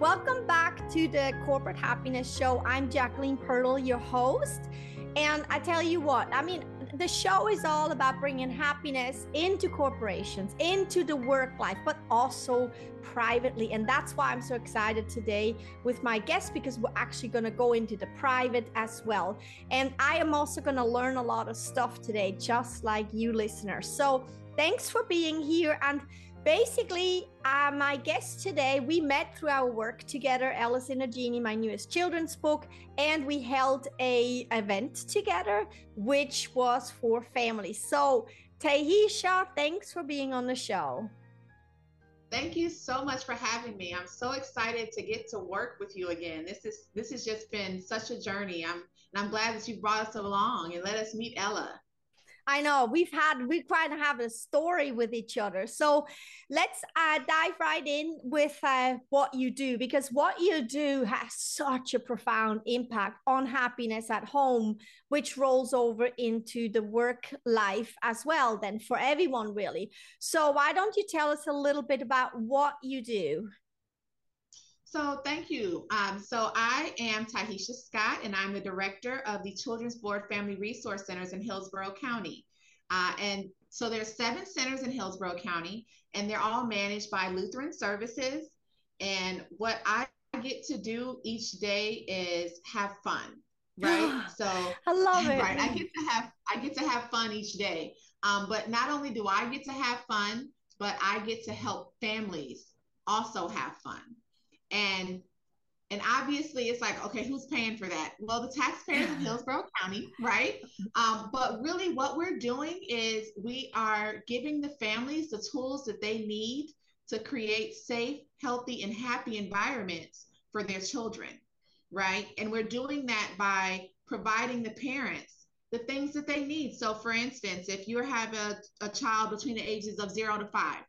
Welcome back to the Corporate Happiness Show. I'm Jacqueline Pirtle, your host. And I tell you what, I mean, the show is all about bringing happiness into corporations, into the work life, but also privately. And that's why I'm so excited today with my guest because we're actually going to go into the private as well. And I am also going to learn a lot of stuff today, just like you listeners. So thanks for being here. And basically, uh, my guest today, we met through our work together, Alice and Nagini, my newest children's book, and we held a event together, which was for families. So, Tyheshia, thanks for being on the show. Thank you so much for having me. I'm so excited to get to work with you again. This is this has just been such a journey. I'm and I'm glad that you brought us along and let us meet Ella. I know we've had we quite have a story with each other. So let's uh, dive right in with uh, what you do because what you do has such a profound impact on happiness at home, which rolls over into the work life as well. Then for everyone really. So why don't you tell us a little bit about what you do? So thank you. Um, so I am Tyheshia Scott, and I'm the director of the Children's Board Family Resource Centers in Hillsborough County. Uh, and so there's seven centers in Hillsborough County, and they're all managed by Lutheran Services. And what I get to do each day is have fun, right? so I love it. Right, I get to have I get to have fun each day. Um, but not only do I get to have fun, but I get to help families also have fun. And and obviously it's like, okay, who's paying for that? Well, the taxpayers of Hillsborough County, right? Um, but really what we're doing is we are giving the families the tools that they need to create safe, healthy, and happy environments for their children, right? And we're doing that by providing the parents the things that they need. So for instance, if you have a, a child between the ages of zero to five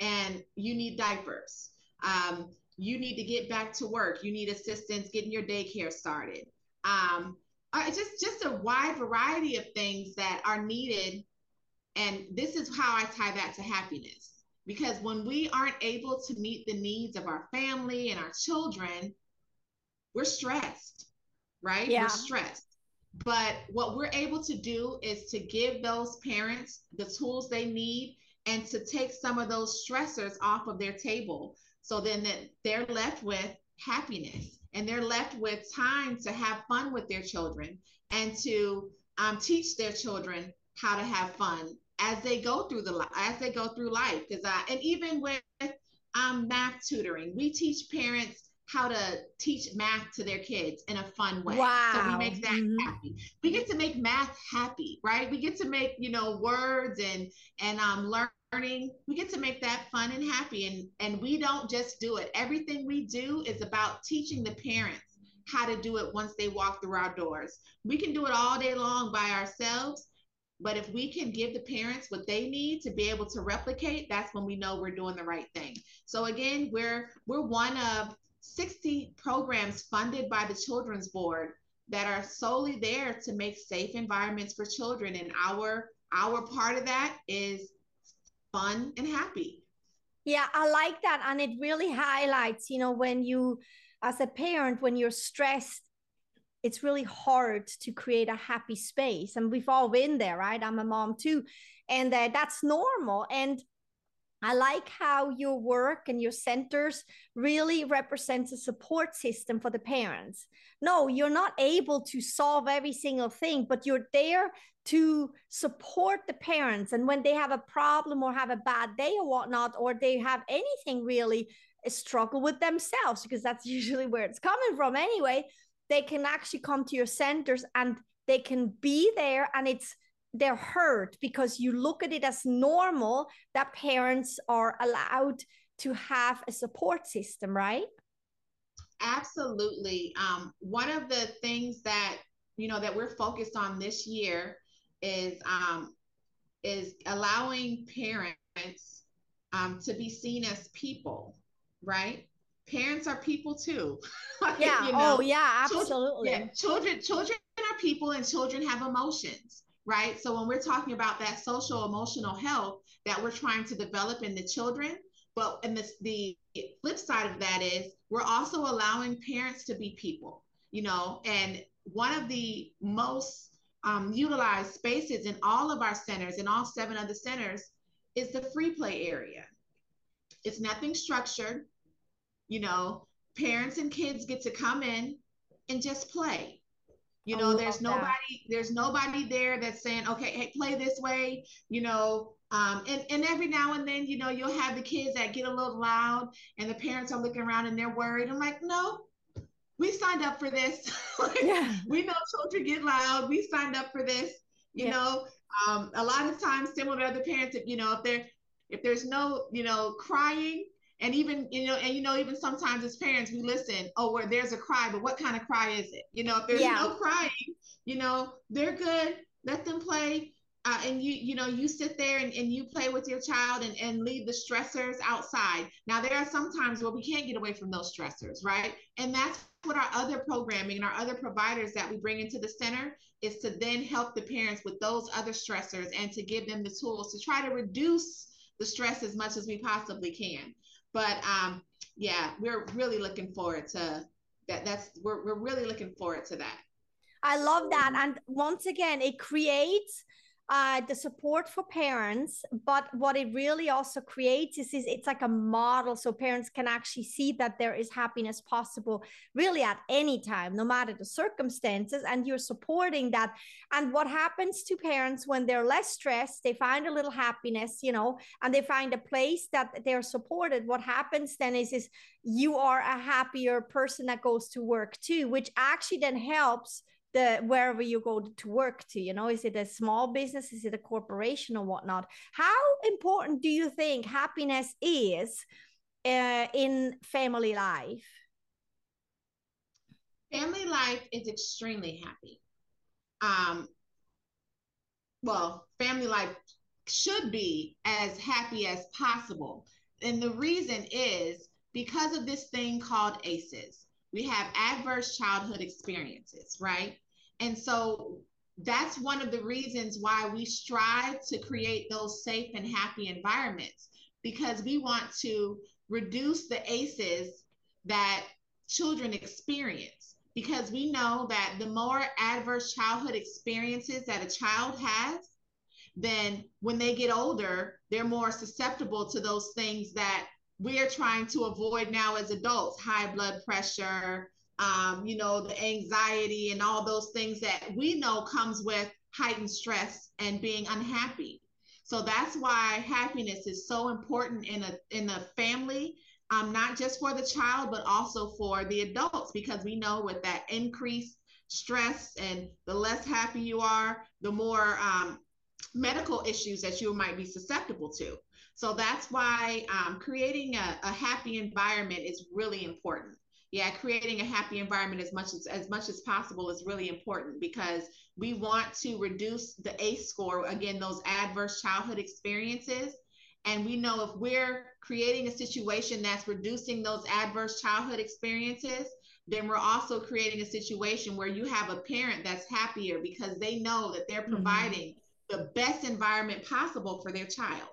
and you need diapers, um, you need to get back to work. You need assistance getting your daycare started. Um, uh, just just a wide variety of things that are needed. And this is how i tie that to happiness. Because when we aren't able to meet the needs of our family and our children we're stressed right? Yeah. we're stressed. But what we're able to do is to give those parents the tools they need and to take some of those stressors off of their table so then that they're left with happiness and they're left with time to have fun with their children and to um, teach their children how to have fun as they go through the as they go through life. Because I and even with um, math tutoring, we teach parents how to teach math to their kids in a fun way. Wow. So we make that mm-hmm. happy. We get to make math happy, right? We get to make, you know, words and and um learn learning we get to make that fun and happy and and we don't just do it. Everything we do is about teaching the parents how to do it once they walk through our doors. We can do it all day long by ourselves but if we can give the parents what they need to be able to replicate that's when we know we're doing the right thing. So again we're we're one of 60 programs funded by the children's board that are solely there to make safe environments for children and our our part of that is fun and happy. Yeah, I like that. And it really highlights, you know, when you, as a parent, when you're stressed, it's really hard to create a happy space. And we've all been there, right? I'm a mom too. And uh, that's normal. And I like how your work and your centers really represents a support system for the parents. No, you're not able to solve every single thing, but you're there to support the parents. And when they have a problem or have a bad day or whatnot, or they have anything really struggle with themselves, because that's usually where it's coming from anyway, they can actually come to your centers and they can be there and it's they're hurt because you look at it as normal that parents are allowed to have a support system, right? Absolutely. Um, one of the things that you know that we're focused on this year is um, is allowing parents um, to be seen as people, right? Parents are people too. yeah. you know? Oh, yeah. Absolutely. Children, yeah. Children, children are people, and children have emotions right? So when we're talking about that social emotional health that we're trying to develop in the children, but and this the flip side of that is we're also allowing parents to be people, you know, and one of the most um, utilized spaces in all of our centers, in all seven of the centers, is the free play area. It's nothing structured. You know, parents and kids get to come in and just play. You know, there's nobody, that. there's nobody there that's saying, okay, hey, play this way, you know. Um, and, and every now and then, you know, you'll have the kids that get a little loud and the parents are looking around and they're worried. I'm like, no, we signed up for this. like, yeah. We know children get loud. We signed up for this. You yeah. know, um, a lot of times similar to other parents, if you know, if they're if there's no, you know, crying, and even you know and you know even sometimes as parents we listen oh where there's a cry but what kind of cry is it? You know if there's yeah. no crying you know they're good. Let them play. Uh, and you you know you sit there and, and you play with your child and, and leave the stressors outside. Now there are some times where we can't get away from those stressors right? And that's what our other programming and our other providers that we bring into the center is to then help the parents with those other stressors and to give them the tools to try to reduce the stress as much as we possibly can but um, yeah, we're really looking forward to that. That's we're we're really looking forward to that. I love that, and once again, it creates uh, the support for parents but what it really also creates is, is it's like a model so parents can actually see that there is happiness possible really at any time no matter the circumstances and you're supporting that. And what happens to parents when they're less stressed they find a little happiness you know and they find a place that they're supported what happens then is is you are a happier person that goes to work too which actually then helps the wherever you go to work to you know is it a small business? Is it a corporation or whatnot? How important do you think happiness is uh, in family life? Family life is extremely happy. Um well family life should be as happy as possible. And the reason is because of this thing called ACEs we have adverse childhood experiences right and so that's one of the reasons why we strive to create those safe and happy environments because we want to reduce the ACEs that children experience. Because we know that the more adverse childhood experiences that a child has, then when they get older, they're more susceptible to those things that we're trying to avoid now as adults high blood pressure, um, you know, the anxiety and all those things that we know comes with heightened stress and being unhappy. So that's why happiness is so important in a in a family, um, not just for the child, but also for the adults, because we know with that increased stress and the less happy you are, the more um, medical issues that you might be susceptible to. So that's why um, creating a, a happy environment is really important yeah creating a happy environment as much as as much as possible is really important because we want to reduce the ACE score again those adverse childhood experiences and we know if we're creating a situation that's reducing those adverse childhood experiences then we're also creating a situation where you have a parent that's happier because they know that they're mm-hmm. providing mm-hmm. the best environment possible for their child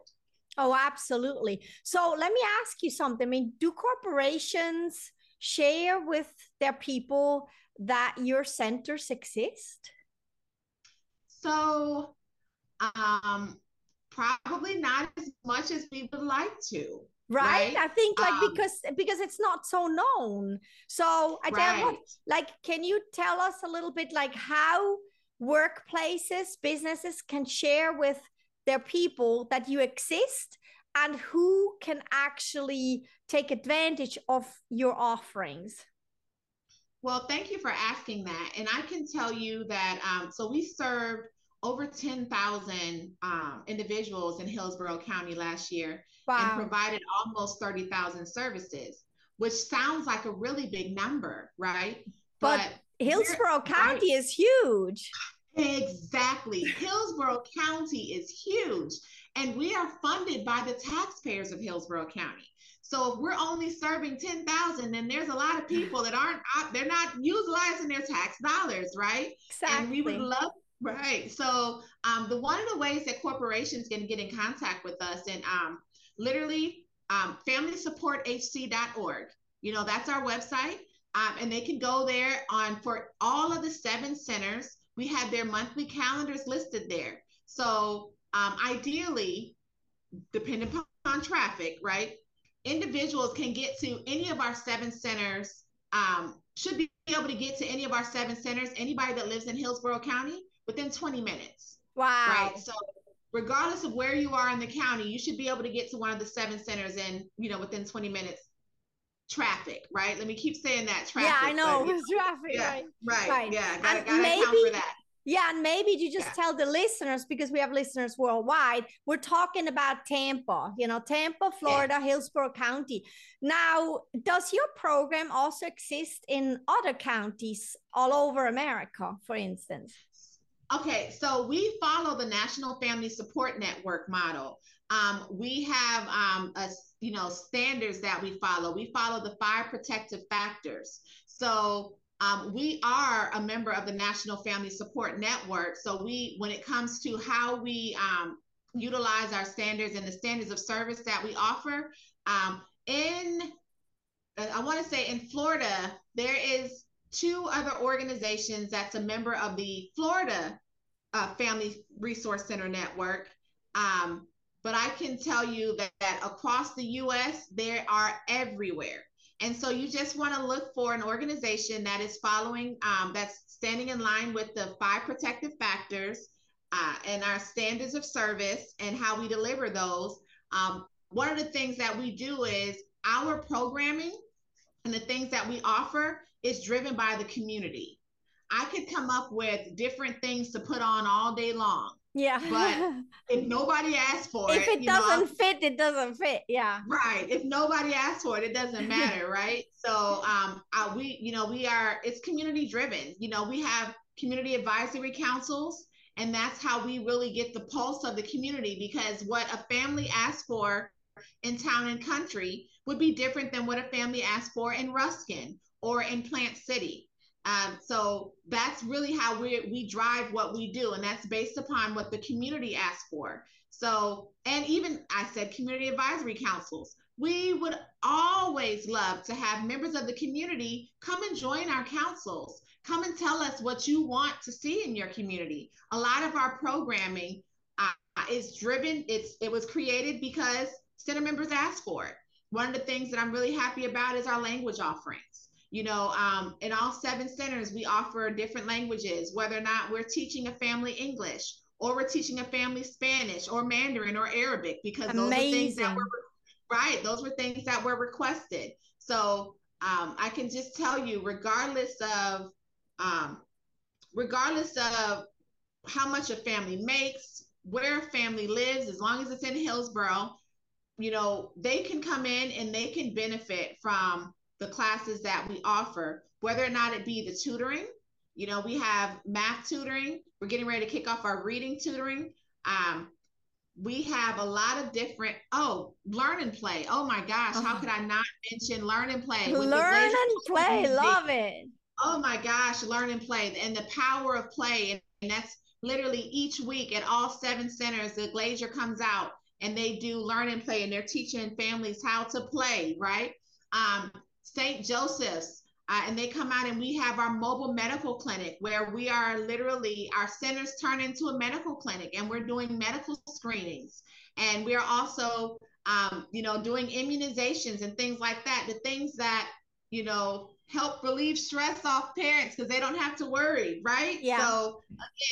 Oh, absolutely. So let me ask you something. I mean, do corporations share with their people that your centers exist? So, um, probably not as much as we would like to. Right? right? I think like um, because because it's not so known. So I right. tell what, like, can you tell us a little bit like how workplaces, businesses can share with their people that you exist and who can actually take advantage of your offerings? Well, thank you for asking that. And I can tell you that um, so we served over 10,000 um, individuals in Hillsborough County last year wow. and provided almost 30,000 services, which sounds like a really big number, right? But, but Hillsborough County right. is huge. Exactly. Hillsborough County is huge. And we are funded by the taxpayers of Hillsborough County. So if we're only serving 10,000, then there's a lot of people that aren't, they're not utilizing their tax dollars, right? Exactly. And we would love, right. So um, the one of the ways that corporations can get in contact with us and um, literally um, familysupporthc.org. You know, that's our website. Um, and they can go there on for all of the seven centers. We have their monthly calendars listed there. So um, ideally, depending upon traffic, right? Individuals can get to any of our seven centers, um, should be able to get to any of our seven centers, anybody that lives in Hillsborough County within 20 minutes. Wow. Right. So regardless of where you are in the county, you should be able to get to one of the seven centers in, you know, within 20 minutes. Traffic, right? Let me keep saying that traffic. Yeah, I know. but, traffic, yeah, right? Right. Right. Yeah. Gotta, gotta maybe- account for that. Yeah, and maybe you just Yeah. tell the listeners because we have listeners worldwide. We're talking about Tampa, you know, Tampa, Florida, Hillsborough County. Now, does your program also exist in other counties all over America, for instance? Okay, so we follow the National Family Support Network model. Um, we have um, a you know standards that we follow. We follow the five protective factors. So um, we are a member of the National Family Support Network. So we, when it comes to how we um, utilize our standards and the standards of service that we offer, um, in I want to say in Florida, there is two other organizations that's a member of the Florida uh, Family Resource Center Network. Um, but I can tell you that, that across the US, they are everywhere. And so you just want to look for an organization that is following, um, that's standing in line with the five protective factors uh, and our standards of service and how we deliver those. Um, one of the things that we do is our programming and the things that we offer is driven by the community. I could come up with different things to put on all day long. Yeah. But If nobody asks for if it, it doesn't fit, it doesn't fit. Yeah. right if nobody asks for it it doesn't matter right so um uh, we you know we are it's community driven you know we have community advisory councils and that's how we really get the pulse of the community because what a family asks for in town and country would be different than what a family asks for in ruskin or in plant city um, so that's really how we we drive what we do and that's based upon what the community asks for so, and even I said community advisory councils. We would always love to have members of the community come and join our councils. Come and tell us what you want to see in your community. A lot of our programming uh, is driven. It's it was created because center members asked for it. One of the things that I'm really happy about is our language offerings. You know, um, in all seven centers, we offer different languages, whether or not we're teaching a family English or we're teaching a family Spanish or Mandarin or Arabic because those are things that were right. Those were things that were requested. So um, I can just tell you, regardless of um, regardless of how much a family makes, where a family lives, as long as it's in Hillsborough, you know, they can come in and they can benefit from the classes that we offer, whether or not it be the tutoring. You know, we have math tutoring. We're getting ready to kick off our reading tutoring. Um, we have a lot of different oh learn and play oh my gosh how Uh-huh. could i not mention learn and play Learn and play. Love it. oh my gosh learn and play and the power of play and, and that's literally each week at all seven centers the Glazer comes out and they do learn and play and they're teaching families how to play right um, st joseph's uh, and they come out and we have our mobile medical clinic where we are literally our centers turn into a medical clinic and we're doing medical screenings. And we are also um, you know doing immunizations and things like that the things that you know help relieve stress off parents because they don't have to worry right? Yeah. so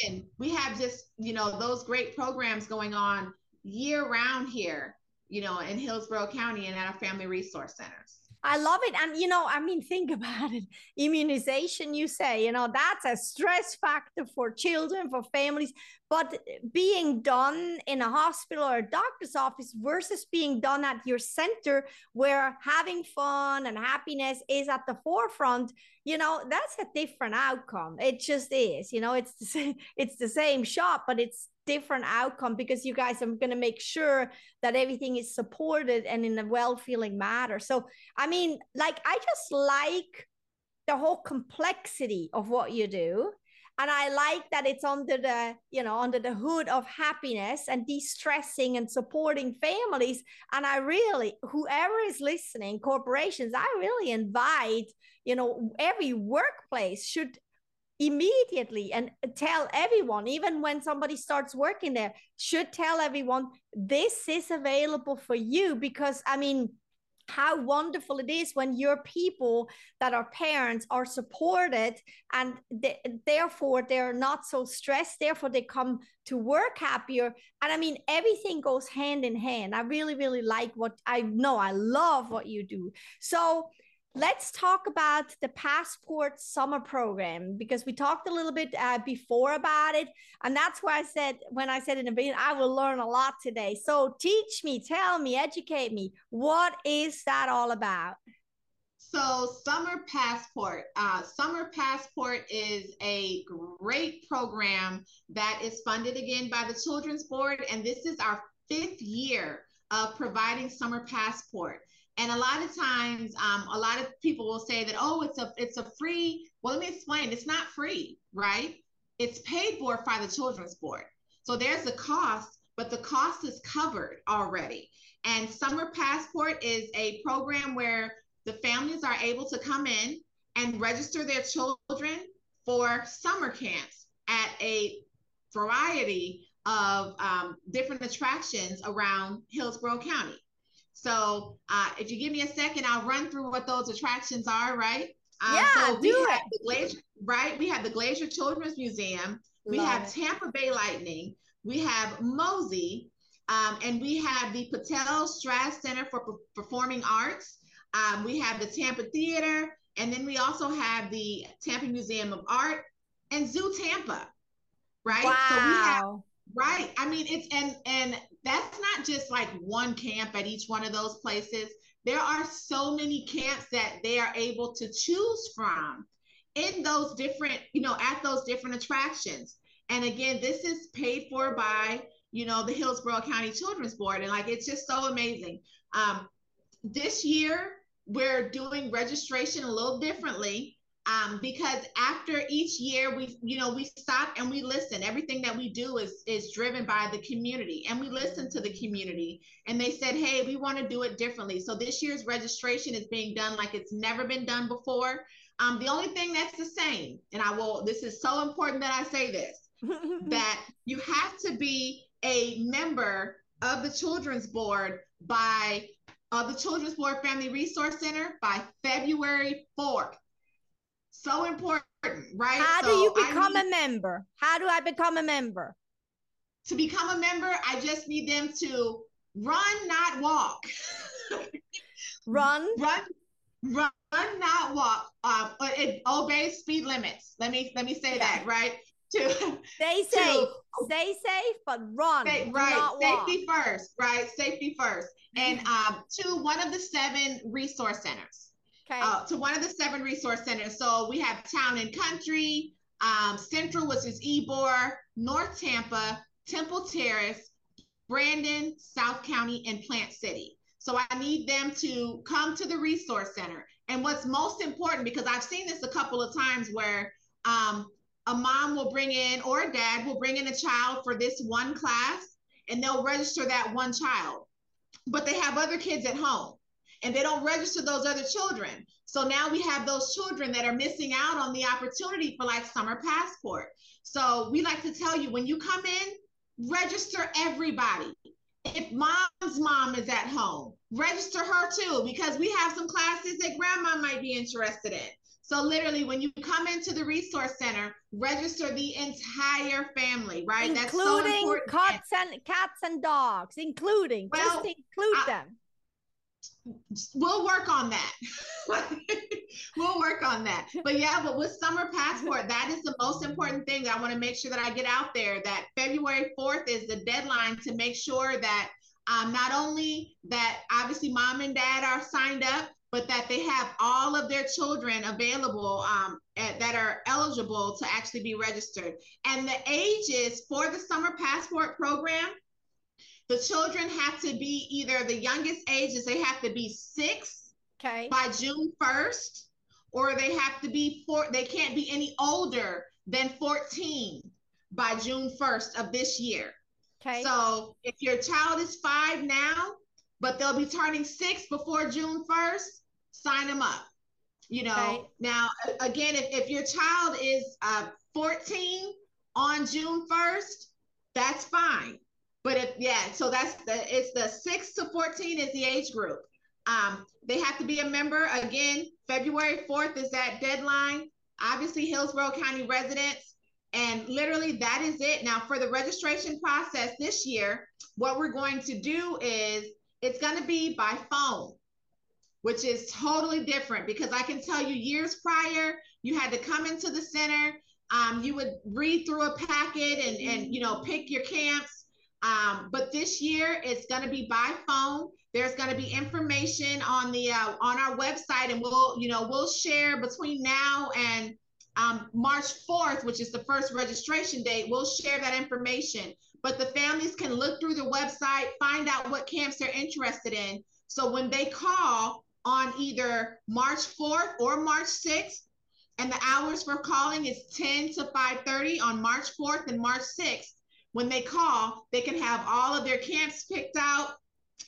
again we have just you know those great programs going on year round here you know in hillsborough county and at our family resource centers I love it. And, you know, I mean, think about it. Immunization, you say, you know, that's a stress factor for children, for families. But being done in a hospital or a doctor's office versus being done at your center where having fun and happiness is at the forefront, you know, that's a different outcome. It just is, you know, it's the same, it's the same shop, but it's different outcome because you guys are going to make sure that everything is supported and in a well-feeling manner. So I mean, like, I just like the whole complexity of what you do. and i like that it's under the you know under the hood of happiness and de-stressing and supporting families and i really whoever is listening corporations i really invite you know every workplace should immediately and tell everyone even when somebody starts working there should tell everyone this is available for you because i mean how wonderful it is when your people that are parents are supported and therefore they're not so stressed therefore they come to work happier. And i mean everything goes hand in hand. I really really like what i know i love what you do. So let's talk about the passport summer program because we talked a little bit uh, before about it and that's why i said when i said in the beginning i will learn a lot today. So teach me tell me educate me. What is that all about? So summer passport uh, summer passport is a great program that is funded again by the children's board and this is our fifth year of providing summer passport and a lot of times, um, a lot of people will say that, oh, it's a it's a free. Well, let me explain. It's not free, right? It's paid for by the children's board. So there's the cost, but the cost is covered already. And Summer Passport is a program where the families are able to come in and register their children for summer camps at a variety of um, different attractions around Hillsborough County. So uh, if you give me a second, I'll run through what those attractions are, right? Um, yeah, so we do have it. the Glazer, right? We have the Glazer Children's Museum. We Love have it. Tampa Bay Lightning. We have MOSI. Um, and we have the Patel Straz Center for P- Performing Arts. Um, we have the Tampa Theater. And then we also have the Tampa Museum of Art and Zoo Tampa, right? Wow. So we have Right. I mean, it's and and that's not just like one camp at each one of those places. There are so many camps that they are able to choose from in those different, you know, at those different attractions. And again, this is paid for by, you know, the Hillsborough County Children's Board. And like it's just so amazing. Um, this year we're doing registration a little differently um, because after each year we you know we stop and we listen. Everything that we do is is driven by the community and we listen to the community. And they said hey we want to do it differently. So this year's registration is being done like it's never been done before. Um, the only thing that's the same and i will this is so important that i say this that you have to be a member of the children's board by uh, the children's board family resource center by february 4th so important, right? How so do you become need, a member? How do I become a member? To become a member, I just need them to run, not walk. run, run, run, not walk. Um, it obeys speed limits. Let me let me say yeah. that right. To stay safe, to, stay safe, but run. Stay, right, safety first. Right, safety first. And um, to one of the seven resource centers. Okay. Uh, to one of the seven resource centers. So we have Town and Country, um, Central, which is Ybor, North Tampa, Temple Terrace, Brandon, South County, and Plant City. So I need them to come to the resource center. And what's most important, because I've seen this a couple of times where um, a mom will bring in or a dad will bring in a child for this one class and they'll register that one child, but they have other kids at home and they don't register those other children. So now we have those children that are missing out on the opportunity for like summer passport. So we like to tell you when you come in, register everybody. If mom's mom is at home, register her too, because we have some classes that grandma might be interested in. So literally, when you come into the resource center, register the entire family, right? Including That's so important. cats and cats and dogs, including well, just include I, them we'll work on that. we'll work on that. But yeah, but with summer passport, that is the most important thing I want to make sure that I get out there. That February 4th is the deadline to make sure that um, not only that obviously mom and dad are signed up, but that they have all of their children available um, at, that are eligible to actually be registered. And the ages for the summer passport program the children have to be either the youngest ages, they have to be six okay. by June 1st, or they have to be four, they can't be any older than 14 by June 1st of this year. Okay. So if your child is five now, but they'll be turning six before June 1st, sign them up. You know, okay. now again, if, if your child is uh, 14 on June 1st, that's fine. But if yeah, so that's the it's the six to 14 is the age group. Um, they have to be a member. Again, February 4th is that deadline. Obviously, Hillsborough County residents. And literally, that is it. Now, for the registration process this year, what we're going to do is it's going to be by phone, which is totally different because I can tell you years prior, you had to come into the center. Um, you would read through a packet and, and you know pick your camps. Um, but this year it's going to be by phone. There's going to be information on the uh, on our website, and we'll you know we'll share between now and um, March 4th, which is the first registration date. We'll share that information. But the families can look through the website, find out what camps they're interested in. So when they call on either March 4th or March 6th, and the hours for calling is 10 to 5:30 on March 4th and March 6th. When they call, they can have all of their camps picked out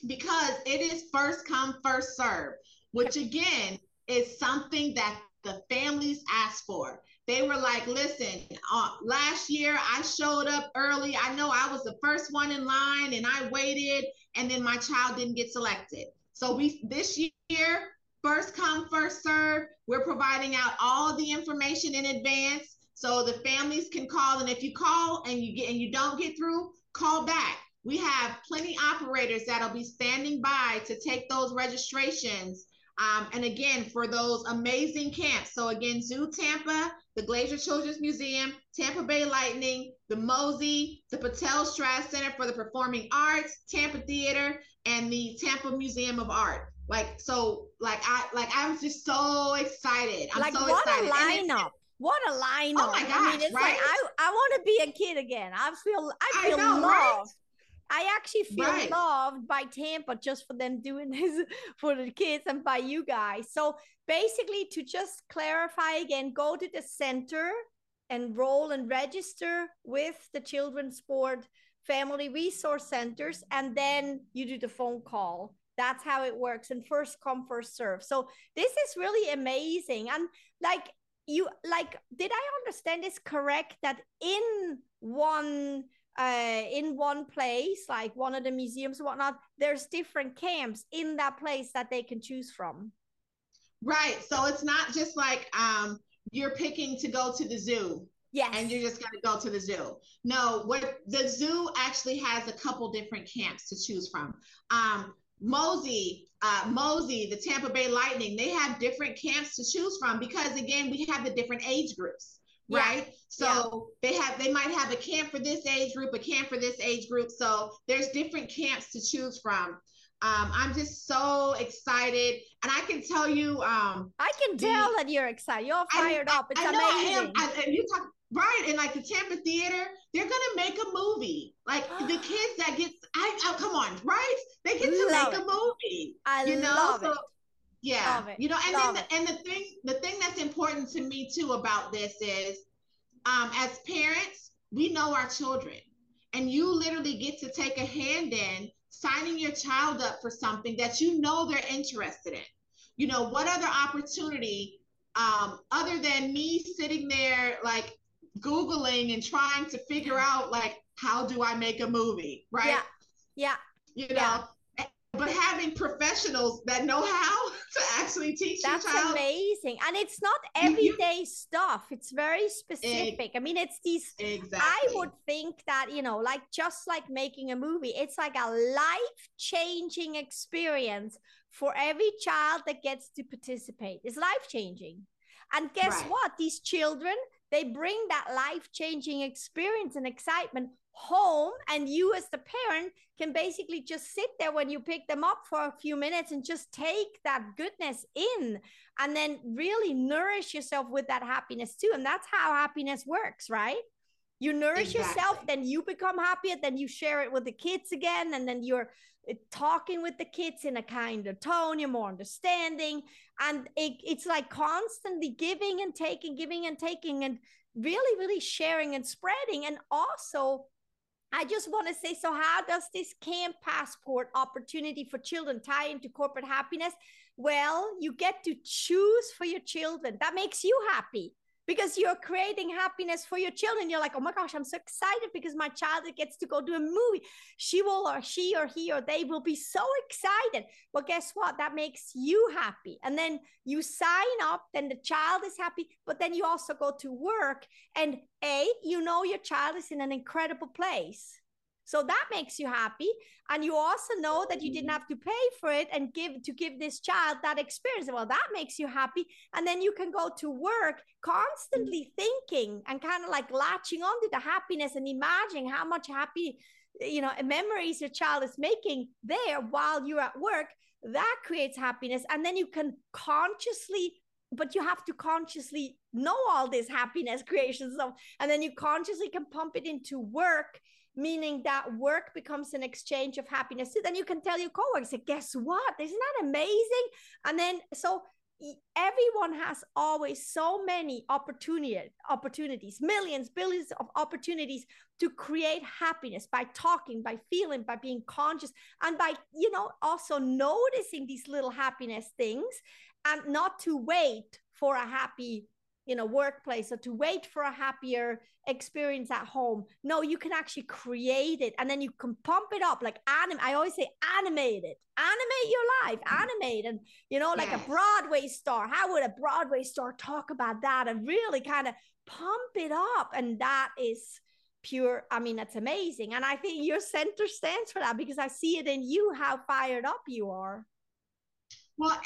because it is first come, first serve, which again is something that the families asked for. They were like, listen, uh, last year I showed up early. I know I was the first one in line and I waited, and then my child didn't get selected. So we this year, first come, first serve. We're providing out all the information in advance so the families can call. And if you call and you get and you don't get through, call back. We have plenty operators that'll be standing by to take those registrations. Um, and again, for those amazing camps. So again, Zoo Tampa, the Glazer Children's Museum, Tampa Bay Lightning, the MOSI, the Patel Straz Center for the Performing Arts, Tampa Theater, and the Tampa Museum of Art. Like so, like I like I was just so excited. I'm like so what excited. a lineup! What a lineup! Oh my gosh! I mean, it's right? like I I want to be a kid again. I feel I feel I know, loved. Right? I actually feel right. loved by Tampa just for them doing this for the kids and by you guys. So basically, to just clarify again, go to the center, enroll and register with the Children's Board Family Resource Centers, and then you do the phone call. That's how it works. And first come, first serve. So this is really amazing. And like you like, did I understand this correct that in one uh, in one place, like one of the museums whatnot, there's different camps in that place that they can choose from. Right. So it's not just like um, you're picking to go to the zoo. yeah, And you're just going to go to the zoo. No, what the zoo actually has a couple different camps to choose from. Um, MOSI, uh, MOSI, the Tampa Bay Lightning, they have different camps to choose from because again, we have the different age groups yeah. right? So yeah. they have they might have a camp for this age group, a camp for this age group. So there's different camps to choose from. Um, I'm just so excited, and I can tell you. Um, I can the, tell that you're excited. You're fired I, up. It's I know amazing. I am. I, and you talk right, and like the Tampa Theater, they're gonna make a movie. Like the kids that get, I, oh, come on, right? They get to love make it. a movie. I you know? love so, it. Yeah. You know, and Love then the, and the thing the thing that's important to me too about this is um as parents, we know our children. And you literally get to take a hand in signing your child up for something that you know they're interested in. You know, what other opportunity um other than me sitting there like googling and trying to figure out like how do I make a movie, right? Yeah. Yeah. You know, yeah but having professionals that know how to actually teach that's child, amazing and it's not everyday you, stuff it's very specific it, i mean it's these exactly. i would think that you know like just like making a movie it's like a life changing experience for every child that gets to participate it's life changing and guess right. what these children they bring that life changing experience and excitement home and you as the parent can basically just sit there when you pick them up for a few minutes and just take that goodness in and then really nourish yourself with that happiness too and that's how happiness works right you nourish exactly. yourself then you become happier then you share it with the kids again and then you're eh, talking with the kids in a kinder tone you're more understanding and it, it's like constantly giving and taking giving and taking and really really sharing and spreading and also I just want to say so, how does this camp passport opportunity for children tie into corporate happiness? Well, you get to choose for your children. That makes you happy because you're creating happiness for your children. You're like, oh my gosh, I'm so excited because my child gets to go to a movie. She will, or she, or he, or they will be so excited. Well, guess what? That makes you happy. And then you sign up, then the child is happy, but then you also go to work. And A, you know your child is in an incredible place. So that makes you happy. And you also know that you didn't mm-hmm. have to pay for it and give to give this child that experience. Well, that makes you happy. And then you can go to work constantly mm-hmm. thinking and kind of like latching onto the happiness and imagining how much happy, you know, memories your child is making there while you're at work. That creates happiness. And then you can consciously but you have to consciously know all this happiness creation stuff and then you consciously can pump it into work meaning that work becomes an exchange of happiness. So then you can tell your coworkers, guess what? Isn't that amazing? And then so everyone has always so many opportunity opportunities millions billions of opportunities to create happiness by talking by feeling by being conscious and by you know also noticing these little happiness things and not to wait for a happy in a workplace or to wait for a happier experience at home. No, you can actually create it and then you can pump it up like anim. I always say animate it, animate your life, animate and you know, like yes. a Broadway star. How would a Broadway star talk about that and really kind of pump it up? And that is pure. I mean, that's amazing. And I think your center stands for that because I see it in you how fired up you are. Well,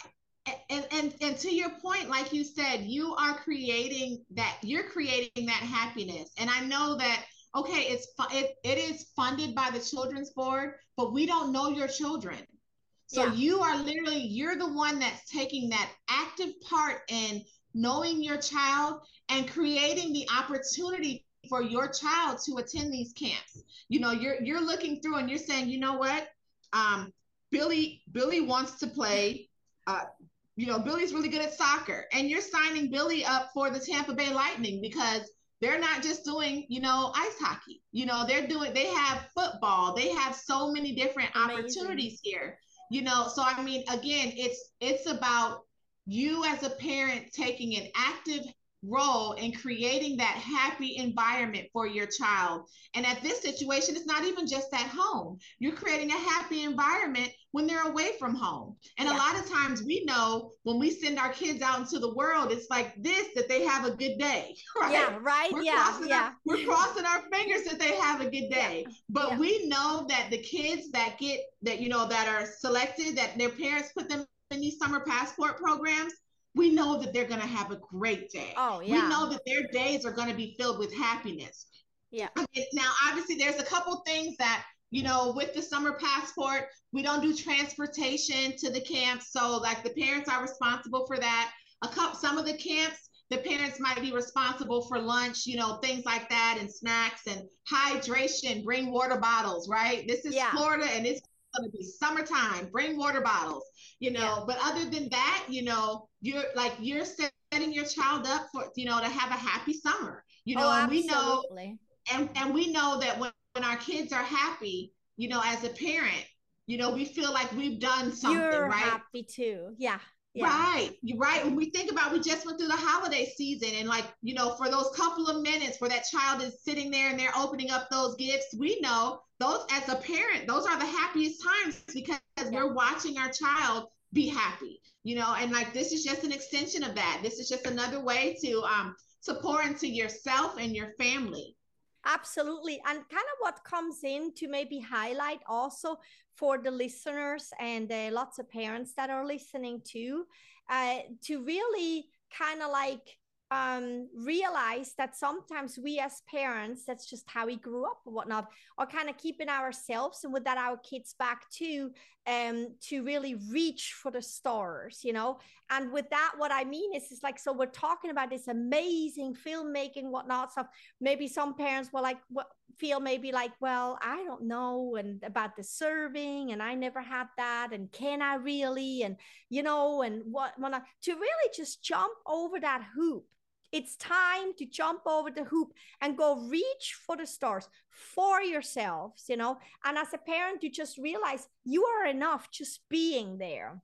and, and and to your point like you said you are creating that you're creating that happiness. And i know that okay it's it, it is funded by the children's board but we don't know your children. So yeah. you are literally you're the one that's taking that active part in knowing your child and creating the opportunity for your child to attend these camps. You know you're you're looking through and you're saying you know what? Um billy billy wants to play uh, you know, Billy's really good at soccer, and you're signing Billy up for the Tampa Bay Lightning because they're not just doing, you know, ice hockey. You know, they're doing, they have football. They have so many different Amazing. opportunities here. You know, so I mean, again, it's it's about you as a parent taking an active role in creating that happy environment for your child. And at this situation, it's not even just at home. You're creating a happy environment when they're away from home. And yeah. a lot of times we know when we send our kids out into the world, it's like this that they have a good day. Right? Yeah, right. We're yeah. yeah. Our, we're crossing our fingers that they have a good day. Yeah. But yeah. we know that the kids that get that, you know, that are selected, that their parents put them in these summer passport programs, we know that they're going to have a great day. Oh, yeah. We know that their days are going to be filled with happiness. Yeah. Now, obviously, there's a couple things that, you know, with the summer passport, we don't do transportation to the camps. So, like, the parents are responsible for that. A couple, some of the camps, the parents might be responsible for lunch, you know, things like that, and snacks and hydration. Bring water bottles, right? This is yeah. Florida, and it's going to be summertime. Bring water bottles, you know. Yeah. But other than that, you know, you're like you're setting your child up for you know to have a happy summer. You oh, know, oh, and we know, and and we know that when, when our kids are happy, you know, as a parent, you know, we feel like we've done something, you're right? Happy too, yeah. Yeah. Right. Right. When we think about we just went through the holiday season and like, you know, for those couple of minutes where that child is sitting there and they're opening up those gifts, we know those as a parent, those are the happiest times because yeah. we're watching our child be happy, you know, and like this is just an extension of that. This is just another way to um to pour into yourself and your family. Absolutely. And kind of what comes in to maybe highlight also for the listeners and uh, lots of parents that are listening to, uh, to really kind of like um, realize that sometimes we as parents, that's just how we grew up or whatnot, are kind of keeping ourselves and with that our kids back too, um, to really reach for the stars, you know. And with that, what I mean is, it's like so we're talking about this amazing filmmaking, whatnot stuff. Maybe some parents will like feel maybe like, well, I don't know, and about the serving, and I never had that, and can I really, and you know, and what, what to really just jump over that hoop It's time to jump over the hoop and go reach for the stars for yourselves, you know. And as a parent, you just realize you are enough just being there.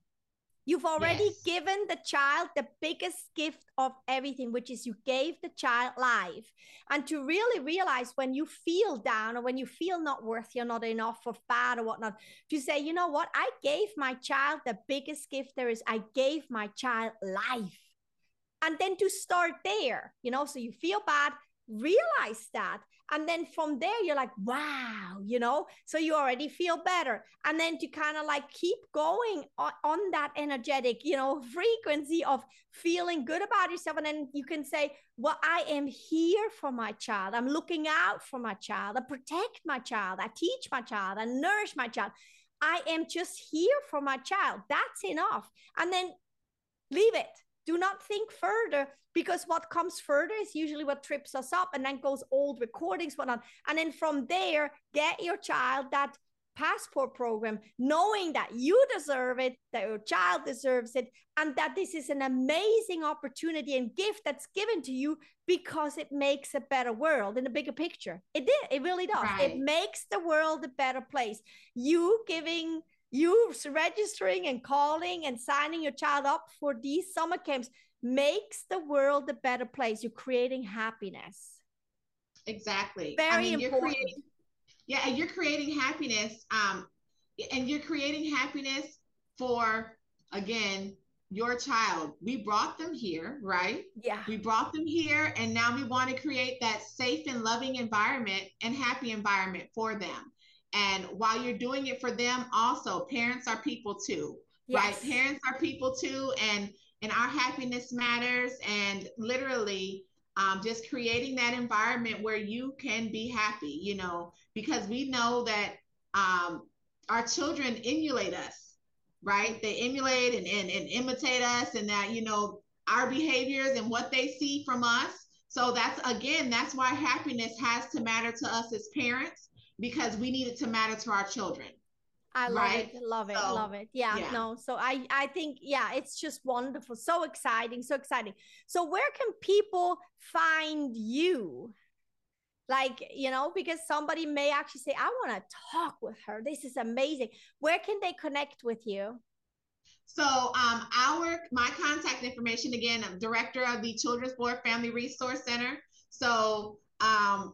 You've already yes. given the child the biggest gift of everything, which is you gave the child life. And to really realize when you feel down or when you feel not worthy or not enough or bad or whatnot, to say, you know what, I gave my child the biggest gift there is. I gave my child life. And then to start there, you know, so you feel bad, realize that and then from there you're like wow you know so you already feel better. And then to kind of like keep going on, on, that energetic you know frequency of feeling good about yourself and then you can say well i am here for my child. I'm looking out for my child. I protect my child. I teach my child. I nourish my child. I am just here for my child. That's enough. And then leave it do not think further because what comes further is usually what trips us up and then goes old recordings whatnot. And then from there get your child that passport program knowing that you deserve it that your child deserves it and that this is an amazing opportunity and gift that's given to you because it makes a better world in the bigger picture. It did it really does. Right. it makes the world a better place. You giving you registering and calling and signing your child up for these summer camps makes the world a better place. You're creating happiness. Exactly. Very I mean, important. Creating, yeah, and you're creating happiness. Um, and you're creating happiness for again your child. We brought them here, right? Yeah. We brought them here, and now we want to create that safe and loving environment and happy environment for them. And while you're doing it for them, also parents are people too, yes. right? Parents are people too, and and our happiness matters and literally um, just creating that environment where you can be happy you know because we know that um, our children emulate us right they emulate and, and, and imitate us and that you know our behaviors and what they see from us so that's again that's why happiness has to matter to us as parents because we need it to matter to our children I love right? it, love it, so, love it. Yeah, yeah, no. So I I think yeah, it's just wonderful, so exciting, so exciting. So where can people find you? Like, you know, because somebody may actually say, I want to talk with her. This is amazing. Where can they connect with you? So um our my contact information again, I'm director of the Children's Board Family Resource Center. So um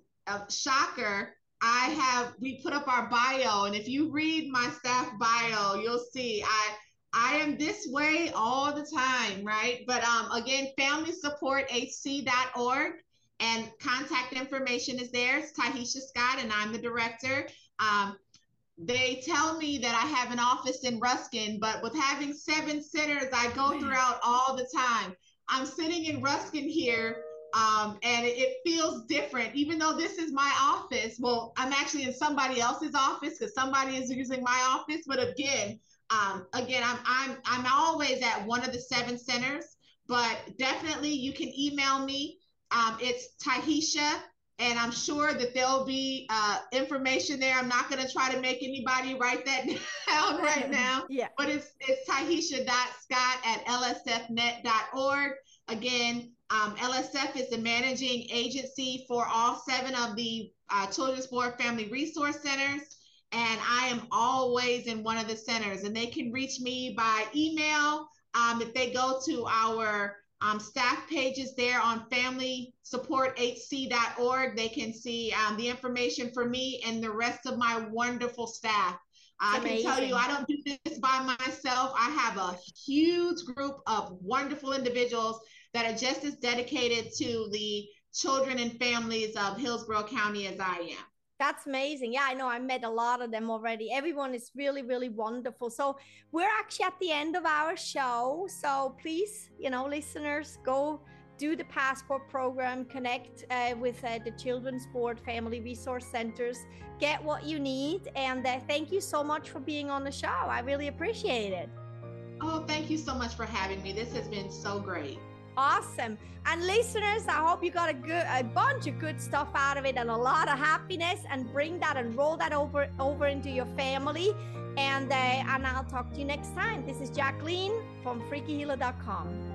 shocker I have we put up our bio, and if you read my staff bio, you'll see I I am this way all the time, right? But um, again, familysupporthc.org and contact information is there. It's Tyheshia Scott, and I'm the director. Um, they tell me that I have an office in Ruskin, but with having seven sitters, I go throughout all the time. I'm sitting in Ruskin here um, and it, feels different, even though this is my office. Well, I'm actually in somebody else's office because somebody is using my office. But again, um, again, I'm I'm I'm always at one of the seven centers. But definitely, you can email me. Um, it's Tyheshia, and I'm sure that there'll be uh, information there. I'm not going to try to make anybody write that down right now. yeah. But it's it's Tyheshia.scott at lsfnet.org. Again, um, LSF is the managing agency for all seven of the uh, Children's Board Family Resource Centers. And I am always in one of the centers, and they can reach me by email. Um, if they go to our um, staff pages there on familysupporthc.org, they can see um, the information for me and the rest of my wonderful staff. I can tell you, I don't do this by myself. I have a huge group of wonderful individuals that are just as dedicated to the children and families of Hillsborough County as I am. That's amazing. Yeah, I know I met a lot of them already. Everyone is really, really wonderful. So we're actually at the end of our show. So please, you know, listeners, go do the passport program, connect uh, with uh, the Children's Board Family Resource Centers, get what you need. And uh, thank you so much for being on the show. I really appreciate it. Oh, thank you so much for having me. This has been so great awesome. And listeners i hope you got a good a bunch of good stuff out of it and a lot of happiness and bring that and roll that over over into your family. And uh, and i'll talk to you next time. This is jacqueline from freakyhealer.com